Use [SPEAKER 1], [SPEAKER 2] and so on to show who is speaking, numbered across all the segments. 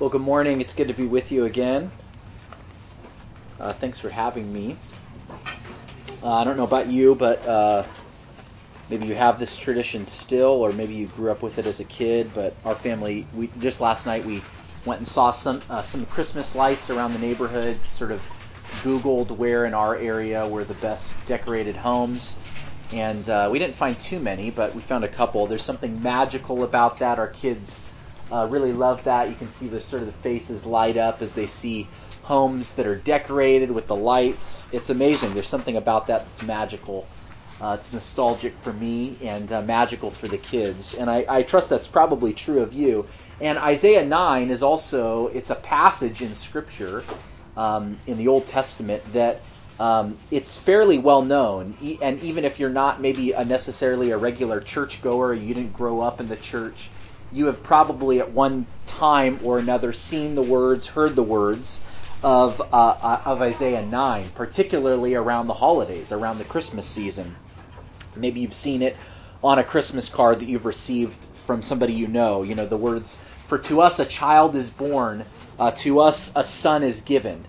[SPEAKER 1] Well, good morning. It's good to be with you again. Uh, thanks for having me. Uh, I don't know about you, but uh, maybe you have this tradition still, or maybe you grew up with it as a kid. But our family, we just last night we went and saw some uh, some Christmas lights around the neighborhood. Sort of Googled where in our area were the best decorated homes, and uh, we didn't find too many, but we found a couple. There's something magical about that. Our kids uh, really love that. You can see the sort of the faces light up as they see homes that are decorated with the lights. It's amazing. There's something about that that's magical. Uh, it's nostalgic for me and uh, magical for the kids, and I, I, trust that's probably true of you. And Isaiah nine is also it's a passage in Scripture um, in the Old Testament that um, it's fairly well known, and even if you're not maybe a necessarily a regular churchgoer, you didn't grow up in the church, you have probably at one time or another seen the words, heard the words of, uh, uh, of Isaiah 9, particularly around the holidays, around the Christmas season. Maybe you've seen it on a Christmas card that you've received from somebody you know. You know, the words, For to us a child is born, uh, to us a son is given.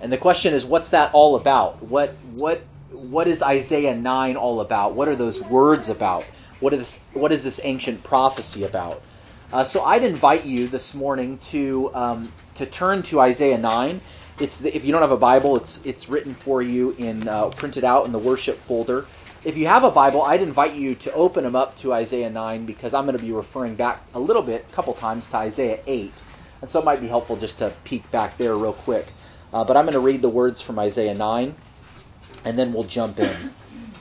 [SPEAKER 1] And the question is, what's that all about? What, what, what is Isaiah 9 all about? What are those words about? What is, what is this ancient prophecy about? Uh, so I'd invite you this morning to um, to turn to Isaiah nine. It's the, if you don't have a Bible, it's it's written for you in uh, printed out in the worship folder. If you have a Bible, I'd invite you to open them up to Isaiah nine because I'm going to be referring back a little bit, a couple times to Isaiah eight, and so it might be helpful just to peek back there real quick. Uh, but I'm going to read the words from Isaiah nine, and then we'll jump in.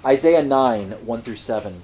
[SPEAKER 1] Isaiah nine one through seven.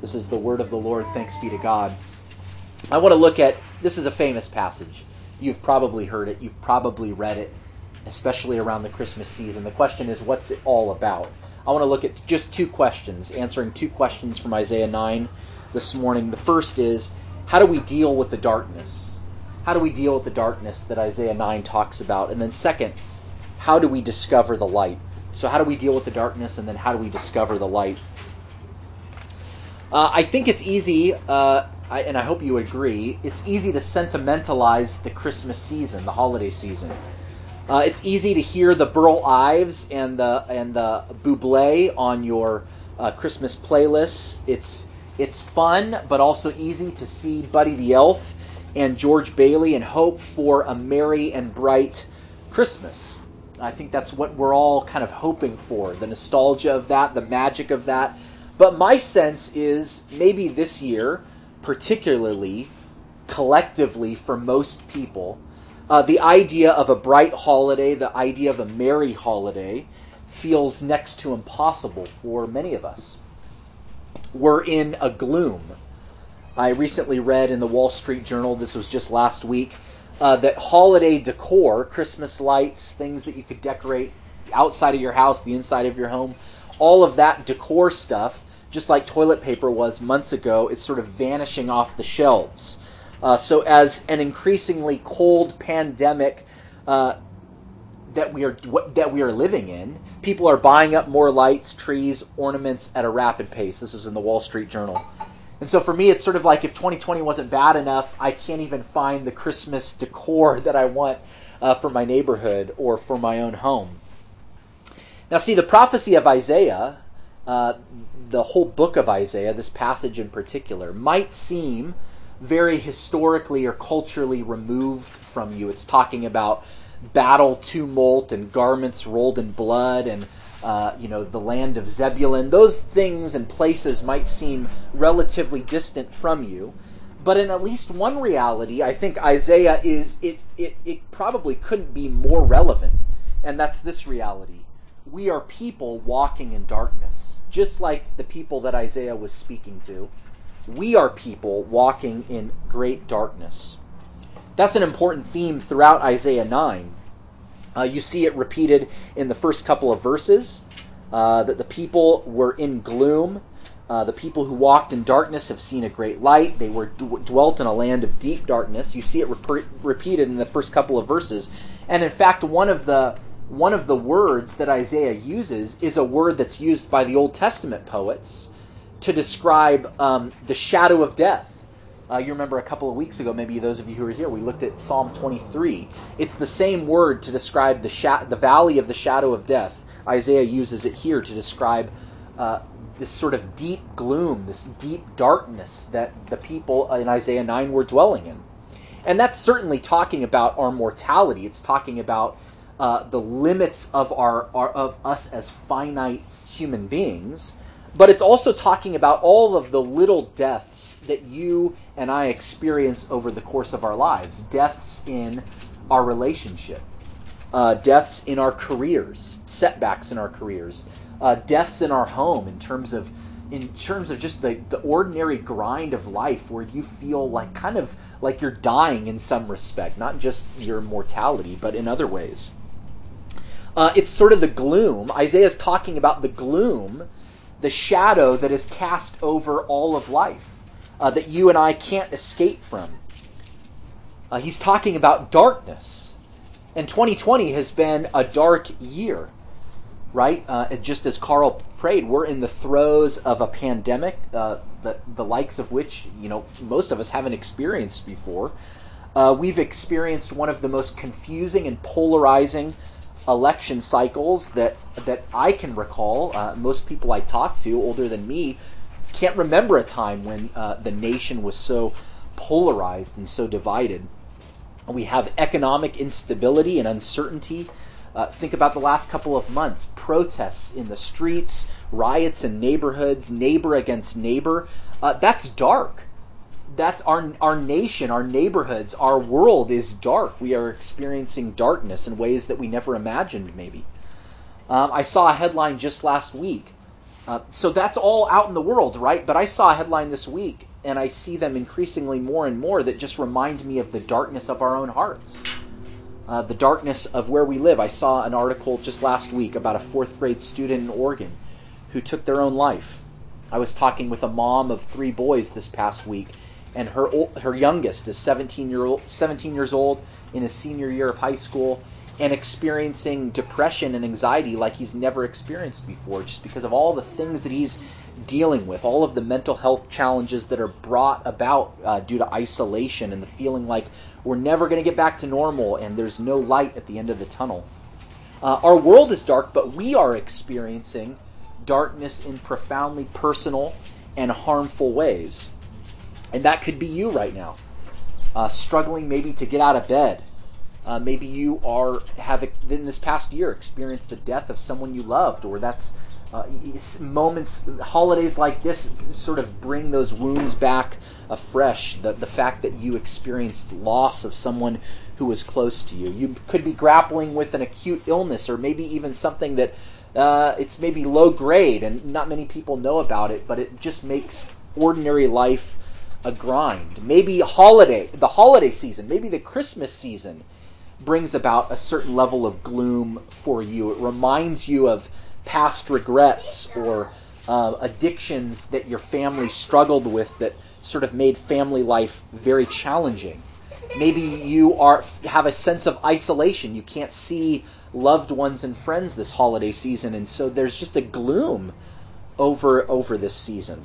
[SPEAKER 1] This is the word of the Lord. Thanks be to God. I want to look at this is a famous passage. You've probably heard it, you've probably read it, especially around the Christmas season. The question is, what's it all about? I want to look at just two questions, answering two questions from Isaiah 9 this morning. The first is, how do we deal with the darkness? How do we deal with the darkness that Isaiah 9 talks about? And then, second, how do we discover the light? So, how do we deal with the darkness, and then how do we discover the light? Uh, I think it's easy, uh, I, and I hope you agree, it's easy to sentimentalize the Christmas season, the holiday season. Uh, it's easy to hear the Burl Ives and the and the Buble on your uh, Christmas playlists. It's it's fun, but also easy to see Buddy the Elf and George Bailey and hope for a merry and bright Christmas. I think that's what we're all kind of hoping for the nostalgia of that, the magic of that, but my sense is maybe this year, particularly collectively for most people, uh, the idea of a bright holiday, the idea of a merry holiday, feels next to impossible for many of us. We're in a gloom. I recently read in the Wall Street Journal, this was just last week, uh, that holiday decor, Christmas lights, things that you could decorate outside of your house, the inside of your home, all of that decor stuff just like toilet paper was months ago, is sort of vanishing off the shelves. Uh, so, as an increasingly cold pandemic uh, that we are that we are living in. People are buying up more lights, trees, ornaments at a rapid pace. This was in the Wall Street Journal. And so for me, it's sort of like if 2020 wasn't bad enough, I can't even find the Christmas decor that I want uh, for my neighborhood or for my own home. Now, see, the prophecy of Isaiah, uh, the whole book of Isaiah, this passage in particular, might seem very historically or culturally removed from you. It's talking about battle tumult and garments rolled in blood and uh, you know the land of Zebulun. Those things and places might seem relatively distant from you, but in at least one reality, I think Isaiah is it it, it probably couldn't be more relevant, and that's this reality: we are people walking in darkness, just like the people that Isaiah was speaking to. We are people walking in great darkness. That's an important theme throughout Isaiah 9. Uh, you see it repeated in the first couple of verses uh, that the people were in gloom. Uh, the people who walked in darkness have seen a great light. They were d- dwelt in a land of deep darkness. You see it rep- repeated in the first couple of verses, and in fact, one of the one of the words that Isaiah uses is a word that's used by the Old Testament poets to describe um, the shadow of death. Uh, you remember a couple of weeks ago, maybe those of you who were here, we looked at Psalm 23. It's the same word to describe the, sha- the valley of the shadow of death. Isaiah uses it here to describe uh, this sort of deep gloom, this deep darkness that the people in Isaiah 9 were dwelling in. And that's certainly talking about our mortality. It's talking about uh, the limits of our, our of us as finite human beings but it's also talking about all of the little deaths that you and I experience over the course of our lives. Deaths in our relationship, uh, deaths in our careers, setbacks in our careers, uh, deaths in our home in terms of in terms of just the, the ordinary grind of life where you feel like kind of like you're dying in some respect, not just your mortality, but in other ways. Uh, it's sort of the gloom. Isaiah's talking about the gloom the shadow that is cast over all of life uh, that you and I can't escape from. Uh, he's talking about darkness. And 2020 has been a dark year, right? Uh, just as Carl prayed, we're in the throes of a pandemic, uh, the, the likes of which, you know, most of us haven't experienced before. Uh, we've experienced one of the most confusing and polarizing election cycles that that I can recall. Uh, most people I talk to, older than me, can't remember a time when uh, the nation was so polarized and so divided. We have economic instability and uncertainty. Uh, think about the last couple of months protests in the streets, riots in neighborhoods, neighbor against neighbor. Uh, that's dark that's our our nation, our neighborhoods, our world is dark. We are experiencing darkness in ways that we never imagined. Maybe um, I saw a headline just last week. Uh, so that's all out in the world, right? But I saw a headline this week, and I see them increasingly more and more that just remind me of the darkness of our own hearts, uh, the darkness of where we live. I saw an article just last week about a fourth grade student in Oregon who took their own life. I was talking with a mom of three boys this past week and her her youngest is 17 year old 17 years old in his senior year of high school and experiencing depression and anxiety like he's never experienced before just because of all the things that he's dealing with all of the mental health challenges that are brought about uh, due to isolation and the feeling like we're never going to get back to normal and there's no light at the end of the tunnel. Uh, our world is dark but we are experiencing darkness in profoundly personal and harmful ways and that could be you right now, uh, struggling maybe to get out of bed. Uh, maybe you are have in this past year experienced the death of someone you loved, or that's uh, moments, holidays like this sort of bring those wounds back afresh. The, the fact that you experienced loss of someone who was close to you. You could be grappling with an acute illness, or maybe even something that uh, it's maybe low grade and not many people know about it, but it just makes ordinary life a grind. Maybe holiday, the holiday season, maybe the Christmas season brings about a certain level of gloom for you. It reminds you of past regrets or uh, addictions that your family struggled with that sort of made family life very challenging. Maybe you are have a sense of isolation. You can't see loved ones and friends this holiday season, and so there's just a gloom over over this season.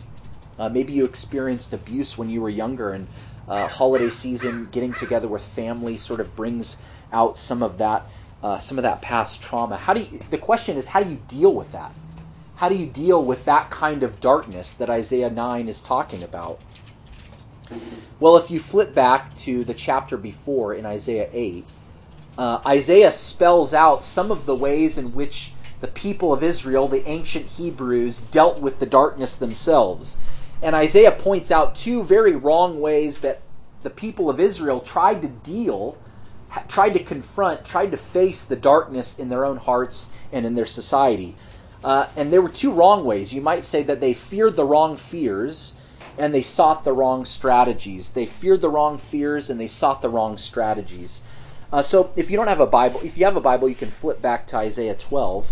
[SPEAKER 1] Uh, maybe you experienced abuse when you were younger, and uh, holiday season, getting together with family, sort of brings out some of that uh, some of that past trauma. How do you, the question is how do you deal with that? How do you deal with that kind of darkness that Isaiah 9 is talking about? Well, if you flip back to the chapter before in Isaiah 8, uh, Isaiah spells out some of the ways in which the people of Israel, the ancient Hebrews, dealt with the darkness themselves. And Isaiah points out two very wrong ways that the people of Israel tried to deal, tried to confront, tried to face the darkness in their own hearts and in their society. Uh, and there were two wrong ways. You might say that they feared the wrong fears and they sought the wrong strategies. They feared the wrong fears and they sought the wrong strategies. Uh, so if you don't have a Bible, if you have a Bible, you can flip back to Isaiah 12.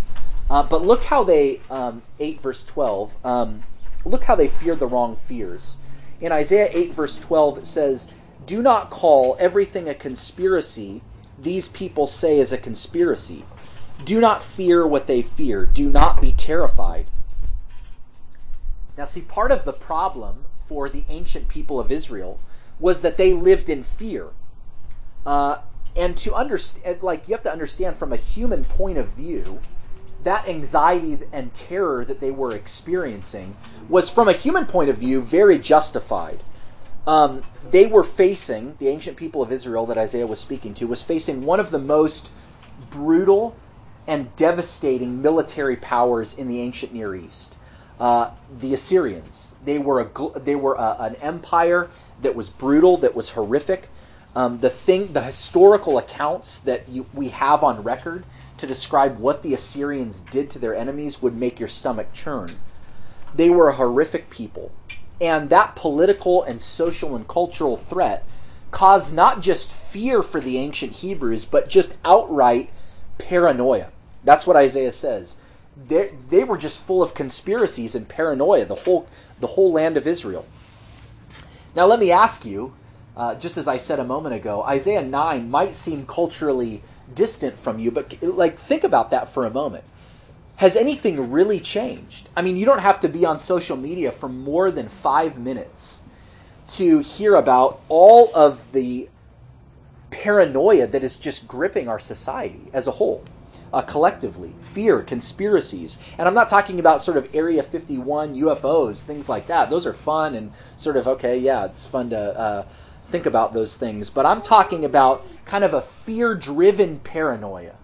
[SPEAKER 1] Uh, but look how they, um, 8 verse 12, um, look how they feared the wrong fears. In Isaiah 8 verse 12, it says, Do not call everything a conspiracy these people say is a conspiracy. Do not fear what they fear. Do not be terrified. Now, see, part of the problem for the ancient people of Israel was that they lived in fear. Uh, and to understand, like, you have to understand from a human point of view, that anxiety and terror that they were experiencing was, from a human point of view, very justified. Um, they were facing, the ancient people of Israel that Isaiah was speaking to, was facing one of the most brutal and devastating military powers in the ancient Near East. Uh, the Assyrians. They were a, they were a, an empire that was brutal, that was horrific. Um, the thing, the historical accounts that you, we have on record to describe what the Assyrians did to their enemies would make your stomach churn. They were a horrific people, and that political and social and cultural threat caused not just fear for the ancient Hebrews, but just outright paranoia. That's what Isaiah says. They, they were just full of conspiracies and paranoia, the whole, the whole land of Israel. Now, let me ask you, uh, just as I said a moment ago, Isaiah 9 might seem culturally distant from you, but like think about that for a moment. Has anything really changed? I mean, you don't have to be on social media for more than five minutes to hear about all of the paranoia that is just gripping our society as a whole, uh, collectively. Fear, conspiracies. And I'm not talking about sort of Area 51 UFOs, things like that. Those are fun and sort of, okay, yeah, it's fun to uh, think about those things. But I'm talking about kind of a fear driven paranoia.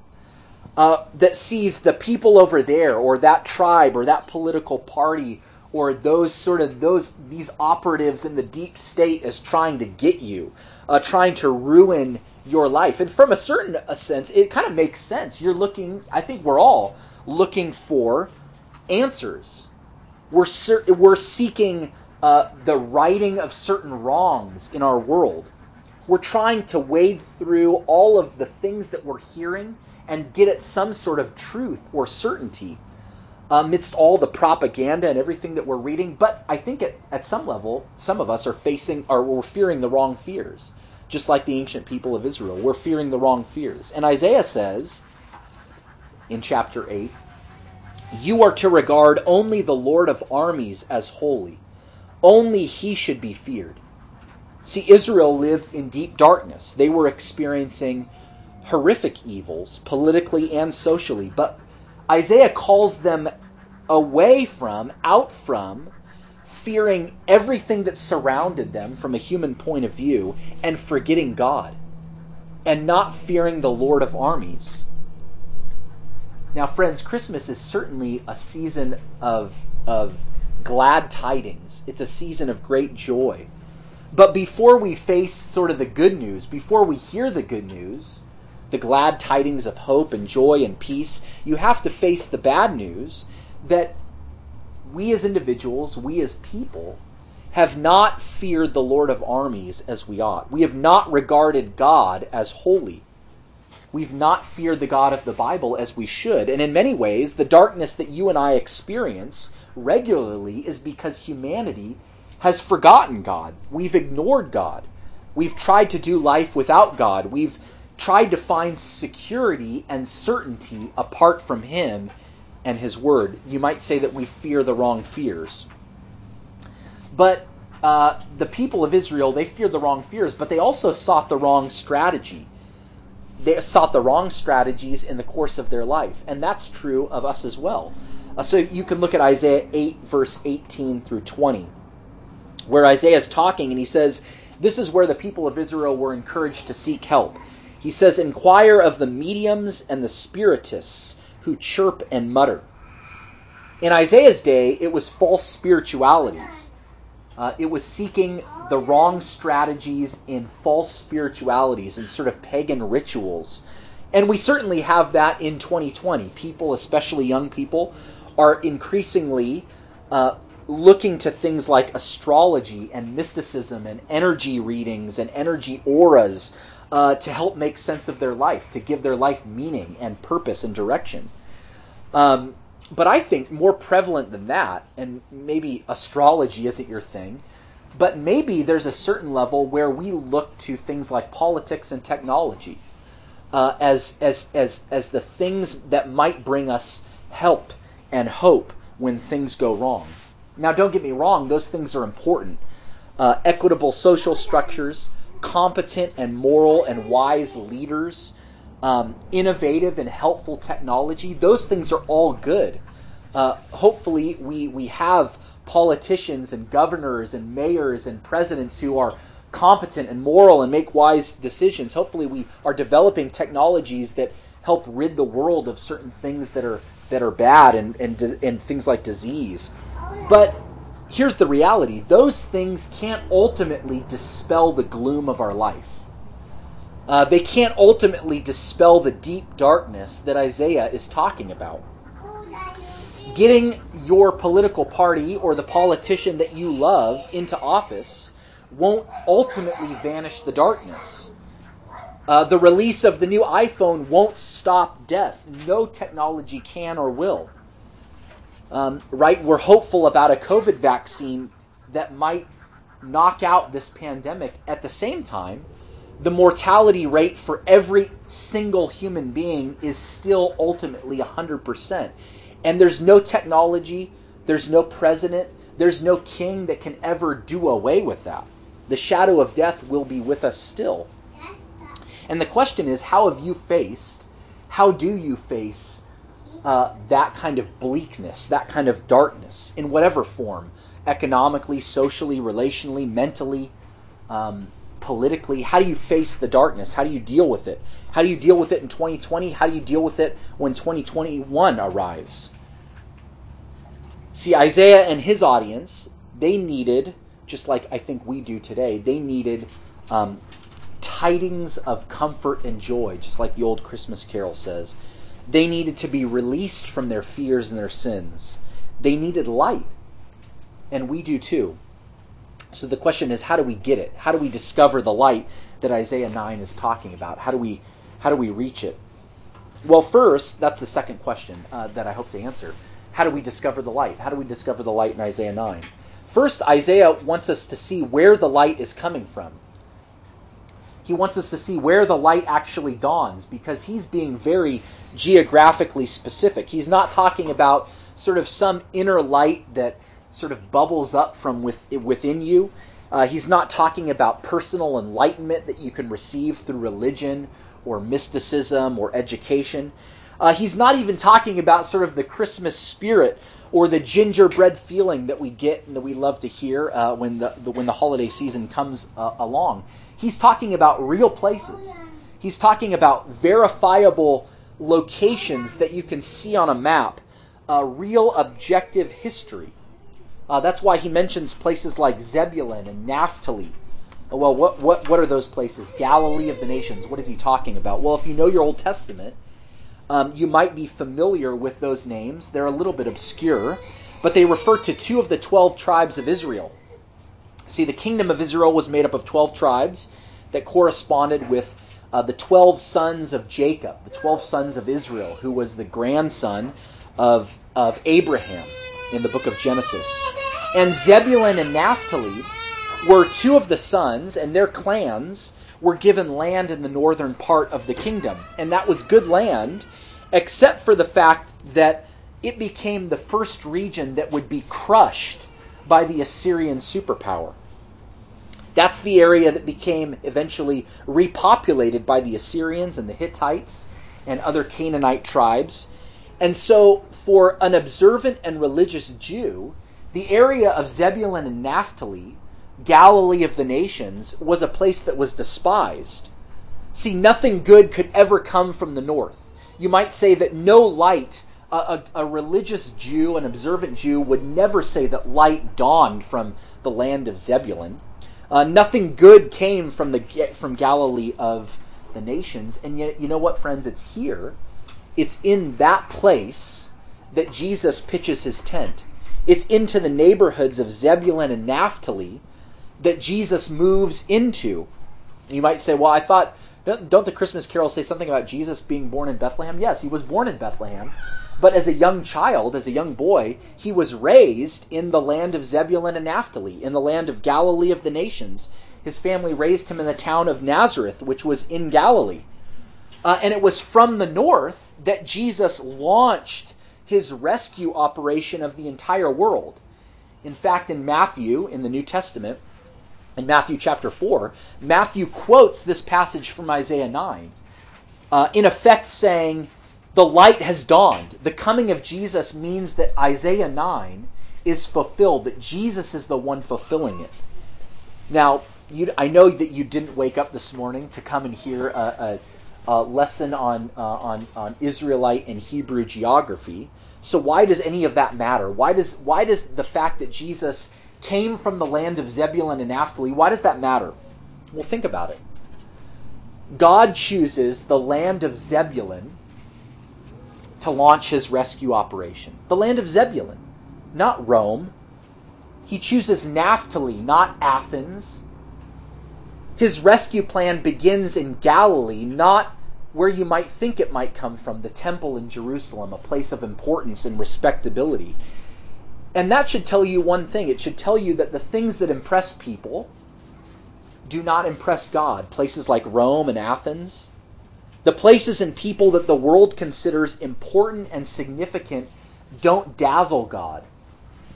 [SPEAKER 1] Uh, that sees the people over there or that tribe or that political party or those sort of those these operatives in the deep state as trying to get you uh, trying to ruin your life. And from a certain a sense, it kind of makes sense. You're looking, I think we're all looking for answers. We're, we're seeking uh, the righting of certain wrongs in our world. We're trying to wade through all of the things that we're hearing and get at some sort of truth or certainty amidst all the propaganda and everything that we're reading. But I think at, at some level, some of us are facing or we're fearing the wrong fears just like the ancient people of Israel. We're fearing the wrong fears. And Isaiah says in chapter 8, You are to regard only the Lord of armies as holy, only he should be feared. See, Israel lived in deep darkness. They were experiencing horrific evils, politically and socially. But Isaiah calls them away from, out from, fearing everything that surrounded them from a human point of view and forgetting God and not fearing the Lord of armies. Now, friends, Christmas is certainly a season of, of glad tidings. It's a season of great joy. But before we face sort of the good news, before we hear the good news, the glad tidings of hope and joy and peace, you have to face the bad news that we as individuals, we as people, have not feared the Lord of armies as we ought. We have not regarded God as holy. We've not feared the God of the Bible as we should. And in many ways, the darkness that you and I experience regularly is because humanity has forgotten God. We've ignored God. We've tried to do life without God. We've tried to find security and certainty apart from Him and His Word. You might say that we fear the wrong fears. But uh, the people of Israel, they feared the wrong fears, but they also sought the wrong strategy. They sought the wrong strategies in the course of their life. And that's true of us as well. Uh, so you can look at Isaiah 8, verse 18 through 20, where Isaiah is talking and he says, This is where the people of Israel were encouraged to seek help. He says, Inquire of the mediums and the spiritists who chirp and mutter. In Isaiah's day, it was false spiritualities uh, it was seeking the wrong strategies in false spiritualities and sort of pagan rituals. And we certainly have that in 2020. People, especially young people, are increasingly uh, looking to things like astrology and mysticism and energy readings and energy auras uh, to help make sense of their life, to give their life meaning and purpose and direction. Um, but I think more prevalent than that, and maybe astrology isn't your thing, but maybe there's a certain level where we look to things like politics and technology uh, as, as, as, as the things that might bring us help and hope when things go wrong. Now, don't get me wrong, those things are important. Uh, equitable social structures, competent and moral and wise leaders, um, innovative and helpful technology, those things are all good. Uh, hopefully, we, we have politicians and governors and mayors and presidents who are competent and moral and make wise decisions. Hopefully, we are developing technologies that help rid the world of certain things that are that are bad and and, and things like disease. But here's the reality: those things can't ultimately dispel the gloom of our life. Uh, they can't ultimately dispel the deep darkness that Isaiah is talking about. Getting your political party or the politician that you love into office won't ultimately vanish the darkness. Uh, the release of the new iPhone won't stop death. No technology can or will. Um, right? We're hopeful about a COVID vaccine that might knock out this pandemic. At the same time, the mortality rate for every single human being is still ultimately 100%. And there's no technology, there's no president, there's no king that can ever do away with that. The shadow of death will be with us still. And the question is how have you faced, how do you face uh, that kind of bleakness, that kind of darkness in whatever form? Economically, socially, relationally, mentally. Um, politically? How do you face the darkness? How do you deal with it? How do you deal with it in 2020? How do you deal with it when 2021 arrives? See, Isaiah and his audience, they needed, just like I think we do today, they needed um, tidings of comfort and joy, just like the old Christmas carol says. They needed to be released from their fears and their sins. They needed light. And we do too. So the question is, how do we get it? How do we discover the light that Isaiah 9 is talking about? How do we, how do we reach it? Well, first, that's the second question uh, that I hope to answer. How do we discover the light? How do we discover the light in Isaiah 9? First, Isaiah wants us to see where the light is coming from. He wants us to see where the light actually dawns because he's being very geographically specific. He's not talking about sort of some inner light that sort of bubbles up from with, within you. Uh, he's not talking about personal enlightenment that you can receive through religion or mysticism or education. Uh, he's not even talking about sort of the Christmas spirit or the gingerbread feeling that we get and that we love to hear uh, when the, the, when the holiday season comes uh, along. He's talking about real places. He's talking about verifiable locations that you can see on a map, a real objective history. Uh, that's why he mentions places like Zebulun and Naphtali. Uh, well, what, what, what are those places? Galilee of the nations. What is he talking about? Well, if you know your Old Testament, um, you might be familiar with those names. They're a little bit obscure, but they refer to two of the 12 tribes of Israel. See, the kingdom of Israel was made up of 12 tribes that corresponded with uh, the 12 sons of Jacob, the 12 sons of Israel, who was the grandson of, of Abraham in the book of Genesis. And Zebulun and Naphtali were two of the sons and their clans were given land in the northern part of the kingdom. And that was good land, except for the fact that it became the first region that would be crushed by the Assyrian superpower. That's the area that became eventually repopulated by the Assyrians and the Hittites and other Canaanite tribes. And so, for an observant and religious Jew, the area of Zebulun and Naphtali, Galilee of the nations, was a place that was despised. See, nothing good could ever come from the north. You might say that no light, a, a, a, religious Jew, an observant Jew, would never say that light dawned from the land of Zebulun. Uh, nothing good came from the from Galilee of the nations, and yet you know what, friends? It's here. It's in that place that Jesus pitches his tent. It's into the neighborhoods of Zebulun and Naphtali that Jesus moves into. You might say, well, I thought, don't the Christmas carols say something about Jesus being born in Bethlehem? Yes, he was born in Bethlehem. But as a young child, as a young boy, he was raised in the land of Zebulun and Naphtali, in the land of Galilee of the nations. His family raised him in the town of Nazareth, which was in Galilee. Uh, and it was from the north that Jesus launched his rescue operation of the entire world. In fact, in Matthew, in the New Testament, in Matthew chapter 4, Matthew quotes this passage from Isaiah 9, uh, in effect saying, The light has dawned. The coming of Jesus means that Isaiah 9 is fulfilled, that Jesus is the one fulfilling it. Now, you, I know that you didn't wake up this morning to come and hear a, a, a lesson on, uh, on, on Israelite and Hebrew geography. So why does any of that matter? Why does, why does the fact that Jesus came from the land of Zebulun and Naphtali, why does that matter? Well, think about it. God chooses the land of Zebulun to launch his rescue operation. The land of Zebulun, not Rome. He chooses Naphtali, not Athens. His rescue plan begins in Galilee, not where you might think it might come from the temple in Jerusalem, a place of importance and respectability. And that should tell you one thing it should tell you that the things that impress people do not impress God. Places like Rome and Athens, the places and people that the world considers important and significant don't dazzle God.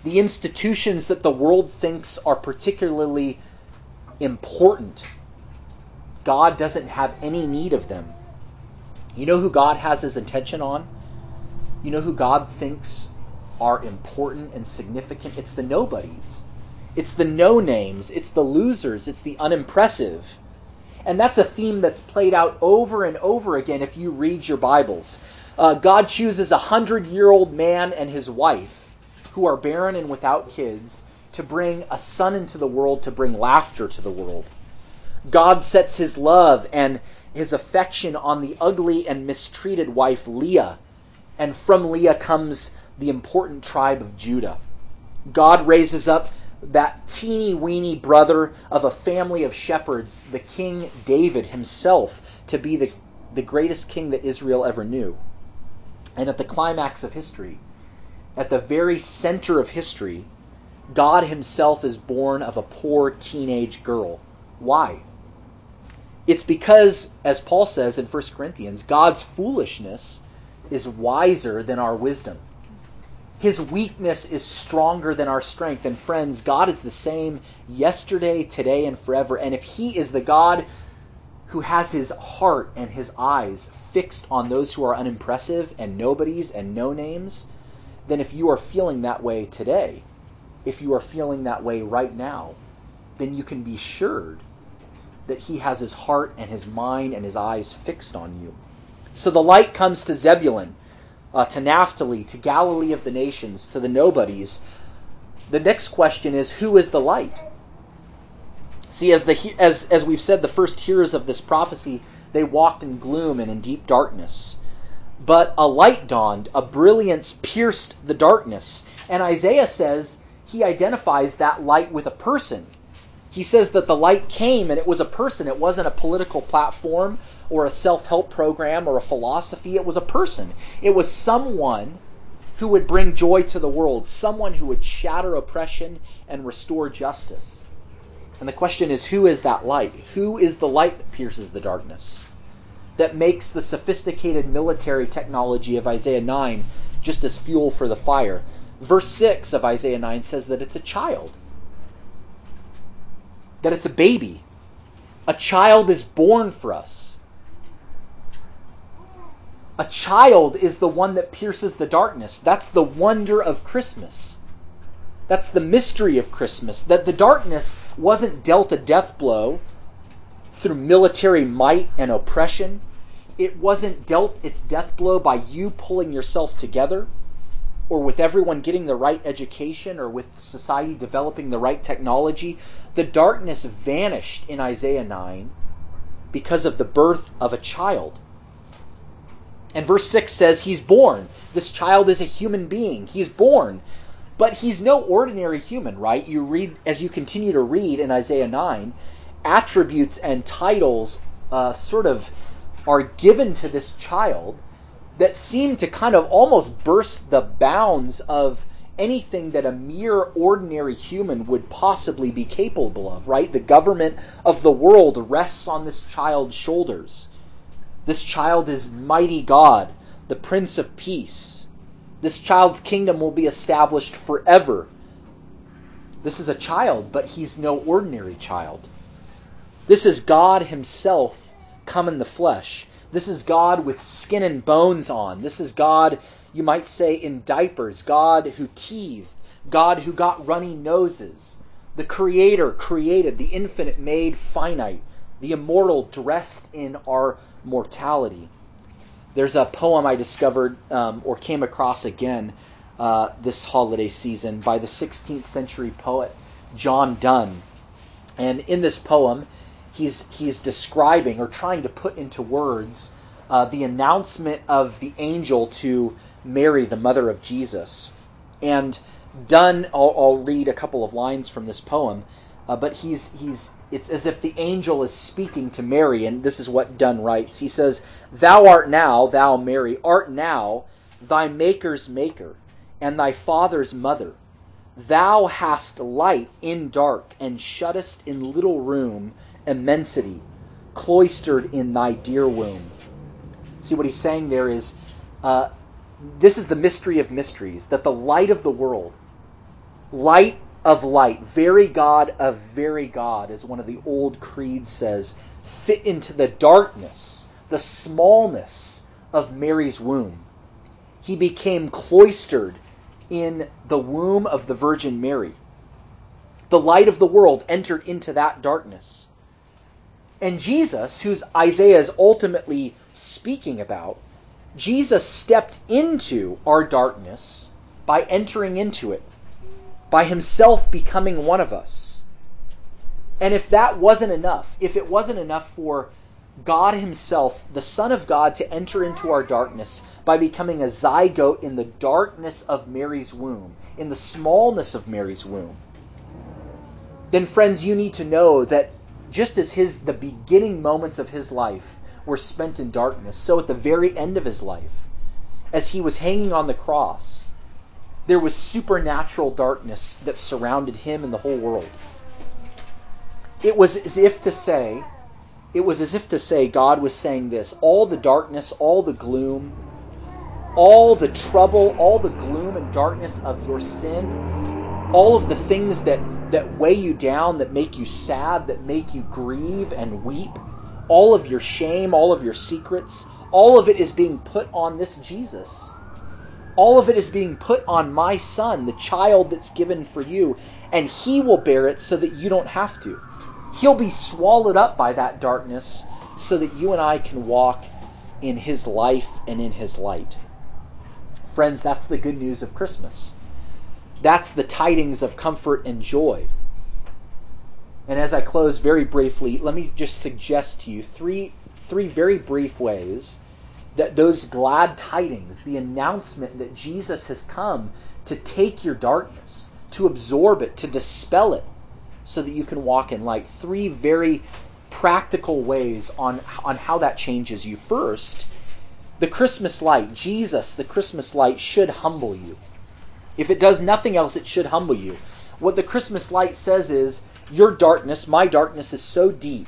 [SPEAKER 1] The institutions that the world thinks are particularly important, God doesn't have any need of them. You know who God has his attention on? You know who God thinks are important and significant? It's the nobodies. It's the no names. It's the losers. It's the unimpressive. And that's a theme that's played out over and over again if you read your Bibles. Uh, God chooses a hundred year old man and his wife who are barren and without kids to bring a son into the world to bring laughter to the world. God sets his love and his affection on the ugly and mistreated wife Leah, and from Leah comes the important tribe of Judah. God raises up that teeny weeny brother of a family of shepherds, the King David himself, to be the, the greatest king that Israel ever knew. And at the climax of history, at the very center of history, God himself is born of a poor teenage girl. Why? It's because, as Paul says in 1 Corinthians, God's foolishness is wiser than our wisdom. His weakness is stronger than our strength. And friends, God is the same yesterday, today, and forever. And if He is the God who has His heart and His eyes fixed on those who are unimpressive and nobodies and no names, then if you are feeling that way today, if you are feeling that way right now, then you can be assured that he has his heart and his mind and his eyes fixed on you. So the light comes to Zebulun, uh, to Naphtali, to Galilee of the nations, to the nobodies. The next question is who is the light? See, as, the, as, as we've said, the first hearers of this prophecy, they walked in gloom and in deep darkness. But a light dawned, a brilliance pierced the darkness. And Isaiah says he identifies that light with a person. He says that the light came and it was a person. It wasn't a political platform or a self help program or a philosophy. It was a person. It was someone who would bring joy to the world, someone who would shatter oppression and restore justice. And the question is who is that light? Who is the light that pierces the darkness? That makes the sophisticated military technology of Isaiah 9 just as fuel for the fire. Verse 6 of Isaiah 9 says that it's a child, that it's a baby. A child is born for us. A child is the one that pierces the darkness. That's the wonder of Christmas. That's the mystery of Christmas. That the darkness wasn't dealt a death blow through military might and oppression. It wasn't dealt its death blow by you pulling yourself together or with everyone getting the right education or with society developing the right technology. The darkness vanished in Isaiah 9 because of the birth of a child. And verse 6 says he's born. This child is a human being. He's born. But he's no ordinary human, right? You read, as you continue to read in Isaiah 9, attributes and titles uh, sort of are given to this child that seem to kind of almost burst the bounds of anything that a mere ordinary human would possibly be capable of, right? The government of the world rests on this child's shoulders. This child is mighty God, the Prince of Peace. This child's kingdom will be established forever. This is a child, but he's no ordinary child. This is God Himself come in the flesh. This is God with skin and bones on. This is God, you might say, in diapers. God who teethed. God who got runny noses. The Creator created. The infinite made finite. The immortal dressed in our mortality. There's a poem I discovered um, or came across again uh, this holiday season by the 16th century poet John Donne. And in this poem, he's he's describing or trying to put into words uh, the announcement of the angel to Mary, the mother of Jesus. And Donne, I'll, I'll read a couple of lines from this poem, uh, but he's he's it's as if the angel is speaking to Mary, and this is what Donne writes. He says, "Thou art now, thou Mary, art now thy Maker's Maker, and thy Father's mother." Thou hast light in dark, and shuttest in little room immensity, cloistered in thy dear womb. See, what he's saying there is uh, this is the mystery of mysteries that the light of the world, light of light, very God of very God, as one of the old creeds says, fit into the darkness, the smallness of Mary's womb. He became cloistered in the womb of the Virgin Mary. The light of the world entered into that darkness. And Jesus, who's Isaiah is ultimately speaking about, Jesus stepped into our darkness by entering into it, by himself becoming one of us. And if that wasn't enough, if it wasn't enough for God Himself, the Son of God, to enter into our darkness by becoming a zygote in the darkness of Mary's womb, in the smallness of Mary's womb, then, friends, you need to know that just as his the beginning moments of his life were spent in darkness, so at the very end of his life, as he was hanging on the cross, there was supernatural darkness that surrounded him and the whole world. It was as if to say, it was as if to say, God was saying this all the darkness, all the gloom, all the trouble, all the gloom and darkness of your sin, all of the things that that weigh you down, that make you sad, that make you grieve and weep, all of your shame, all of your secrets, all of it is being put on this Jesus. All of it is being put on my son, the child that's given for you, and he will bear it so that you don't have to. He'll be swallowed up by that darkness so that you and I can walk in his life and in his light. Friends, that's the good news of Christmas. That's the tidings of comfort and joy. And as I close very briefly, let me just suggest to you three, three very brief ways that those glad tidings, the announcement that Jesus has come to take your darkness, to absorb it, to dispel it, so that you can walk in light. Three very practical ways on, on how that changes you. First, the Christmas light, Jesus, the Christmas light, should humble you. If it does nothing else, it should humble you. What the Christmas light says is, Your darkness, my darkness, is so deep.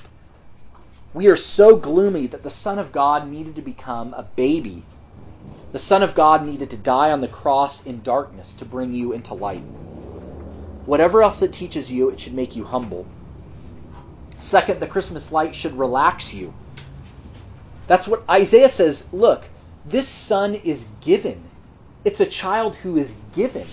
[SPEAKER 1] We are so gloomy that the Son of God needed to become a baby. The Son of God needed to die on the cross in darkness to bring you into light. Whatever else it teaches you, it should make you humble. Second, the Christmas light should relax you. That's what Isaiah says. Look, this son is given. It's a child who is given.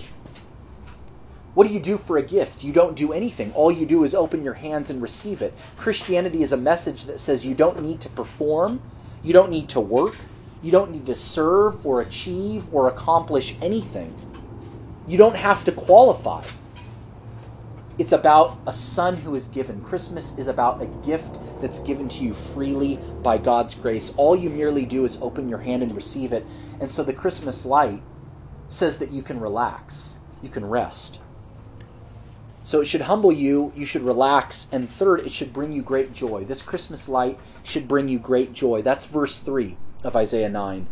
[SPEAKER 1] What do you do for a gift? You don't do anything. All you do is open your hands and receive it. Christianity is a message that says you don't need to perform, you don't need to work, you don't need to serve or achieve or accomplish anything. You don't have to qualify. It's about a son who is given. Christmas is about a gift that's given to you freely by God's grace. All you merely do is open your hand and receive it. And so the Christmas light says that you can relax, you can rest. So it should humble you, you should relax, and third, it should bring you great joy. This Christmas light should bring you great joy. That's verse 3 of Isaiah 9.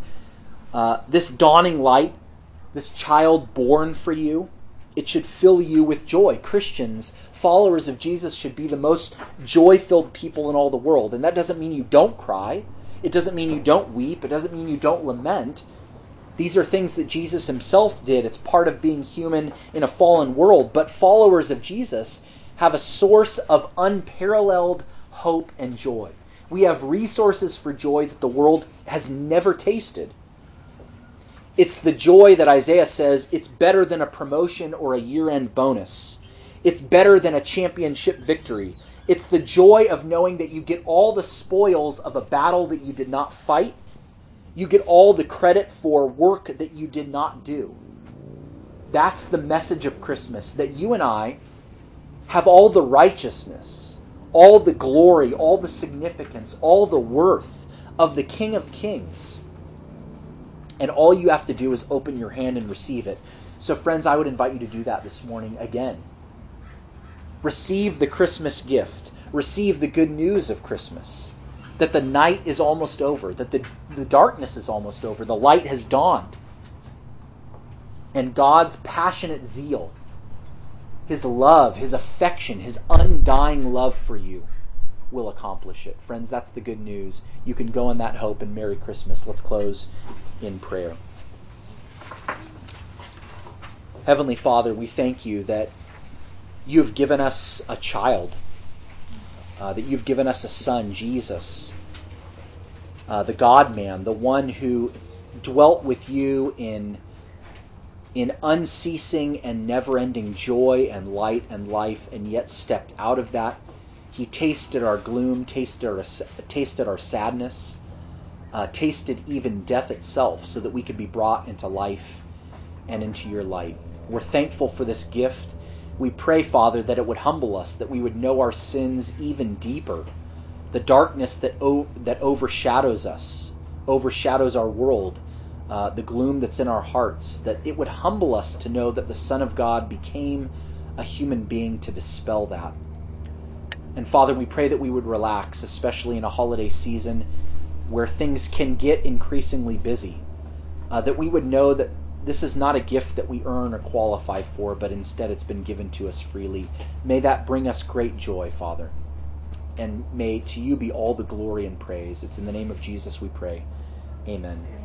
[SPEAKER 1] Uh, this dawning light, this child born for you, it should fill you with joy. Christians, followers of Jesus, should be the most joy filled people in all the world. And that doesn't mean you don't cry. It doesn't mean you don't weep. It doesn't mean you don't lament. These are things that Jesus himself did. It's part of being human in a fallen world. But followers of Jesus have a source of unparalleled hope and joy. We have resources for joy that the world has never tasted. It's the joy that Isaiah says it's better than a promotion or a year end bonus. It's better than a championship victory. It's the joy of knowing that you get all the spoils of a battle that you did not fight. You get all the credit for work that you did not do. That's the message of Christmas that you and I have all the righteousness, all the glory, all the significance, all the worth of the King of Kings and all you have to do is open your hand and receive it. So, friends, I would invite you to do that this morning again. Receive the Christmas gift, receive the good news of Christmas that the night is almost over, that the, the darkness is almost over, the light has dawned. And God's passionate zeal, His love, His affection, His undying love for you will accomplish it. Friends, that's the good news. You can go in that hope and Merry Christmas. Let's close in prayer. Heavenly Father, we thank you that you've given us a child, uh, that you've given us a son, Jesus, uh, the God man, the one who dwelt with you in, in unceasing and never ending joy and light and life, and yet stepped out of that he tasted our gloom, tasted our, tasted our sadness, uh, tasted even death itself, so that we could be brought into life and into your light. We're thankful for this gift. We pray, Father, that it would humble us, that we would know our sins even deeper, the darkness that, o- that overshadows us, overshadows our world, uh, the gloom that's in our hearts, that it would humble us to know that the Son of God became a human being to dispel that. And Father, we pray that we would relax, especially in a holiday season where things can get increasingly busy. Uh, that we would know that this is not a gift that we earn or qualify for, but instead it's been given to us freely. May that bring us great joy, Father. And may to you be all the glory and praise. It's in the name of Jesus we pray. Amen.